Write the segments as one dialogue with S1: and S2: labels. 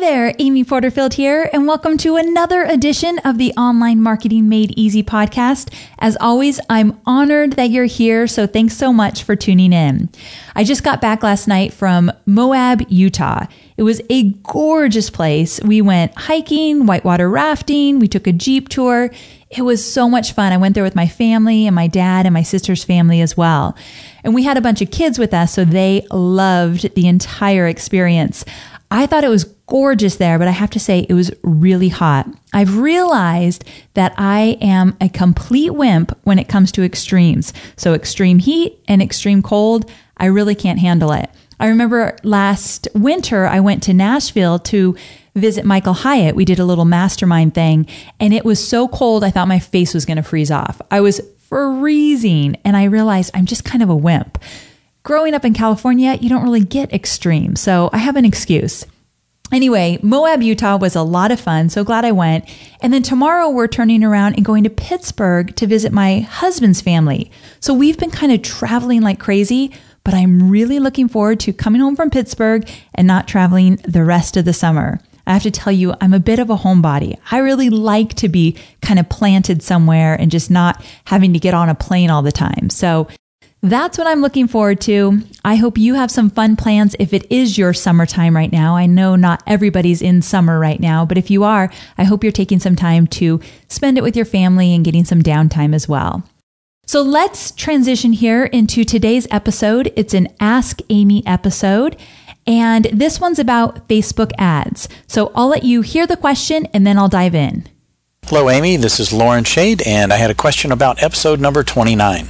S1: There, Amy Porterfield here, and welcome to another edition of the Online Marketing Made Easy podcast. As always, I'm honored that you're here, so thanks so much for tuning in. I just got back last night from Moab, Utah. It was a gorgeous place. We went hiking, whitewater rafting, we took a Jeep tour. It was so much fun. I went there with my family and my dad and my sister's family as well. And we had a bunch of kids with us, so they loved the entire experience. I thought it was gorgeous there, but I have to say it was really hot. I've realized that I am a complete wimp when it comes to extremes. So extreme heat and extreme cold, I really can't handle it. I remember last winter I went to Nashville to visit Michael Hyatt. We did a little mastermind thing and it was so cold I thought my face was going to freeze off. I was freezing and I realized I'm just kind of a wimp growing up in California, you don't really get extreme. So I have an excuse. Anyway, Moab, Utah was a lot of fun. So glad I went. And then tomorrow we're turning around and going to Pittsburgh to visit my husband's family. So we've been kind of traveling like crazy, but I'm really looking forward to coming home from Pittsburgh and not traveling the rest of the summer. I have to tell you, I'm a bit of a homebody. I really like to be kind of planted somewhere and just not having to get on a plane all the time. So that's what I'm looking forward to. I hope you have some fun plans if it is your summertime right now. I know not everybody's in summer right now, but if you are, I hope you're taking some time to spend it with your family and getting some downtime as well. So let's transition here into today's episode. It's an Ask Amy episode. And this one's about Facebook ads. So I'll let you hear the question and then I'll dive in.
S2: Hello, Amy. This is Lauren Shade, and I had a question about episode number 29.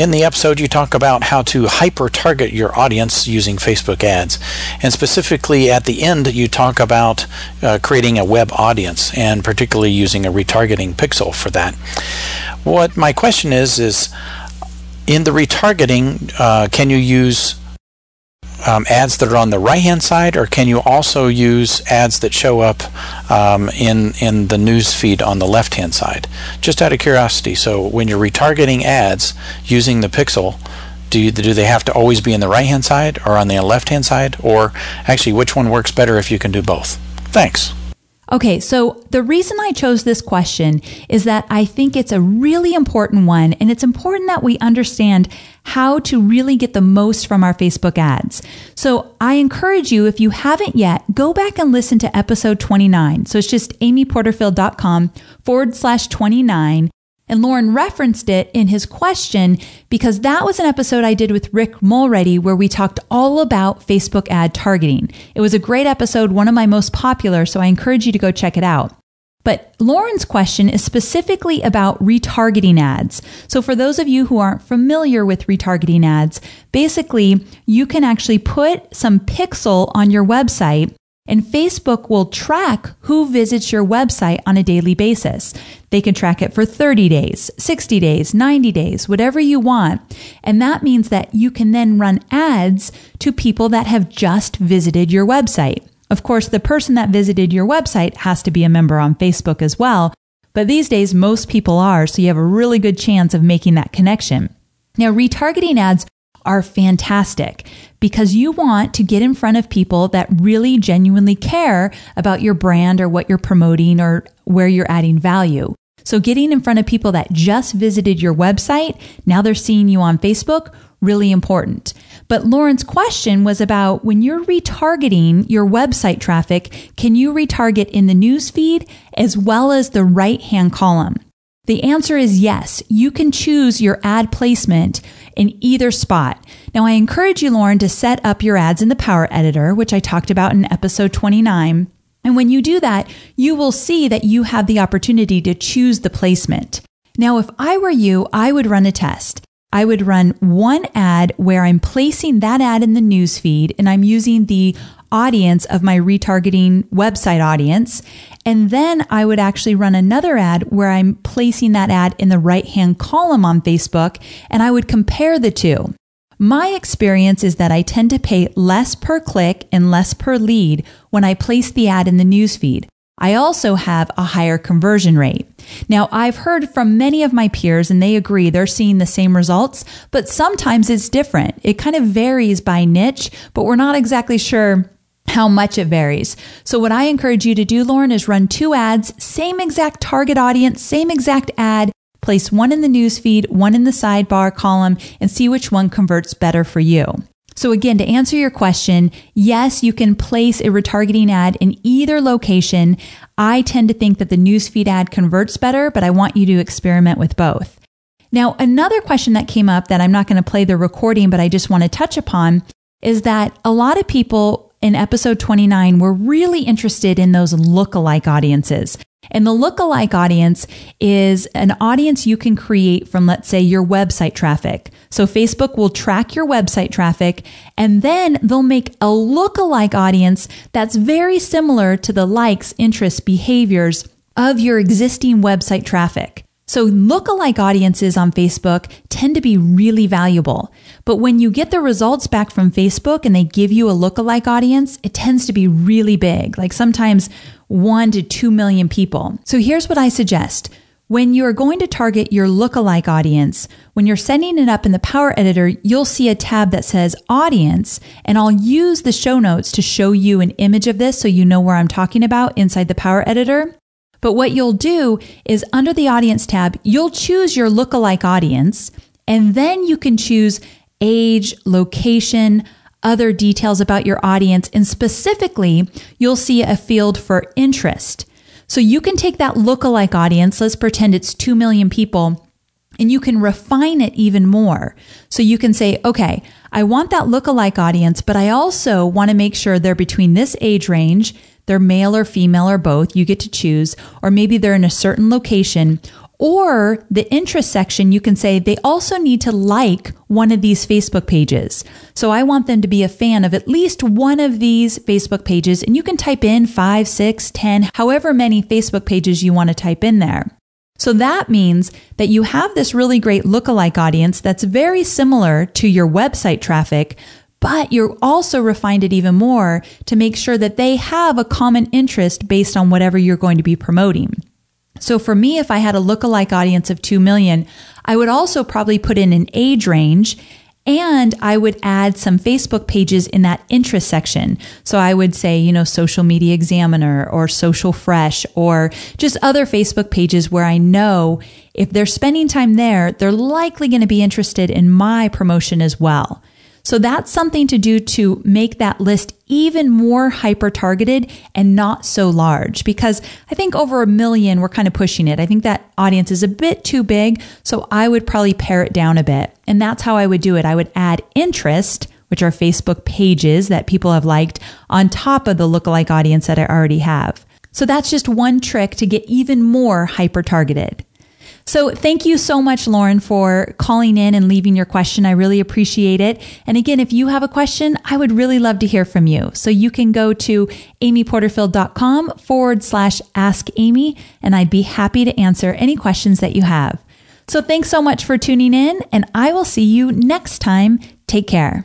S2: In the episode, you talk about how to hyper target your audience using Facebook ads. And specifically at the end, you talk about uh, creating a web audience and particularly using a retargeting pixel for that. What my question is, is in the retargeting, uh, can you use um, ads that are on the right hand side, or can you also use ads that show up um, in in the news feed on the left hand side? Just out of curiosity. So when you're retargeting ads using the pixel, do you, do they have to always be in the right hand side or on the left hand side, or actually which one works better if you can do both? Thanks.
S1: Okay, so the reason I chose this question is that I think it's a really important one, and it's important that we understand how to really get the most from our Facebook ads. So I encourage you, if you haven't yet, go back and listen to episode 29. So it's just amyporterfield.com forward slash 29. And Lauren referenced it in his question because that was an episode I did with Rick Mulready where we talked all about Facebook ad targeting. It was a great episode, one of my most popular, so I encourage you to go check it out. But Lauren's question is specifically about retargeting ads. So for those of you who aren't familiar with retargeting ads, basically you can actually put some pixel on your website and Facebook will track who visits your website on a daily basis. They can track it for 30 days, 60 days, 90 days, whatever you want. And that means that you can then run ads to people that have just visited your website. Of course, the person that visited your website has to be a member on Facebook as well. But these days, most people are, so you have a really good chance of making that connection. Now, retargeting ads are fantastic because you want to get in front of people that really genuinely care about your brand or what you're promoting or where you're adding value. So getting in front of people that just visited your website, now they're seeing you on Facebook, really important. But Lauren's question was about when you're retargeting your website traffic, can you retarget in the newsfeed as well as the right hand column? The answer is yes. You can choose your ad placement in either spot. Now, I encourage you, Lauren, to set up your ads in the Power Editor, which I talked about in episode 29. And when you do that, you will see that you have the opportunity to choose the placement. Now, if I were you, I would run a test. I would run one ad where I'm placing that ad in the newsfeed and I'm using the audience of my retargeting website audience. And then I would actually run another ad where I'm placing that ad in the right hand column on Facebook and I would compare the two. My experience is that I tend to pay less per click and less per lead when I place the ad in the newsfeed. I also have a higher conversion rate. Now, I've heard from many of my peers and they agree they're seeing the same results, but sometimes it's different. It kind of varies by niche, but we're not exactly sure how much it varies. So what I encourage you to do, Lauren, is run two ads, same exact target audience, same exact ad, place one in the newsfeed, one in the sidebar column, and see which one converts better for you. So again, to answer your question, yes, you can place a retargeting ad in either location. I tend to think that the newsfeed ad converts better, but I want you to experiment with both. Now, another question that came up that I'm not going to play the recording, but I just want to touch upon is that a lot of people in episode 29, we're really interested in those lookalike audiences. And the lookalike audience is an audience you can create from, let's say, your website traffic. So Facebook will track your website traffic and then they'll make a lookalike audience that's very similar to the likes, interests, behaviors of your existing website traffic. So lookalike audiences on Facebook tend to be really valuable. But when you get the results back from Facebook and they give you a lookalike audience, it tends to be really big, like sometimes one to two million people. So here's what I suggest. When you're going to target your lookalike audience, when you're setting it up in the Power Editor, you'll see a tab that says Audience, and I'll use the show notes to show you an image of this so you know where I'm talking about inside the Power Editor. But what you'll do is under the audience tab, you'll choose your lookalike audience, and then you can choose age, location, other details about your audience, and specifically, you'll see a field for interest. So you can take that lookalike audience, let's pretend it's 2 million people, and you can refine it even more. So you can say, okay, I want that lookalike audience, but I also want to make sure they're between this age range they're male or female or both. You get to choose. Or maybe they're in a certain location. Or the interest section, you can say they also need to like one of these Facebook pages. So I want them to be a fan of at least one of these Facebook pages. And you can type in five, six, ten, however many Facebook pages you want to type in there. So that means that you have this really great lookalike audience that's very similar to your website traffic, but you're also refined it even more to make sure that they have a common interest based on whatever you're going to be promoting. So for me, if I had a lookalike audience of 2 million, I would also probably put in an age range and I would add some Facebook pages in that interest section. So I would say, you know, Social Media Examiner or Social Fresh or just other Facebook pages where I know if they're spending time there, they're likely going to be interested in my promotion as well. So that's something to do to make that list even more hyper targeted and not so large because I think over a million, we're kind of pushing it. I think that audience is a bit too big. So I would probably pare it down a bit. And that's how I would do it. I would add interest, which are Facebook pages that people have liked on top of the lookalike audience that I already have. So that's just one trick to get even more hyper targeted. So thank you so much, Lauren, for calling in and leaving your question. I really appreciate it. And again, if you have a question, I would really love to hear from you. So you can go to amyporterfield.com forward slash ask Amy, and I'd be happy to answer any questions that you have. So thanks so much for tuning in, and I will see you next time. Take care.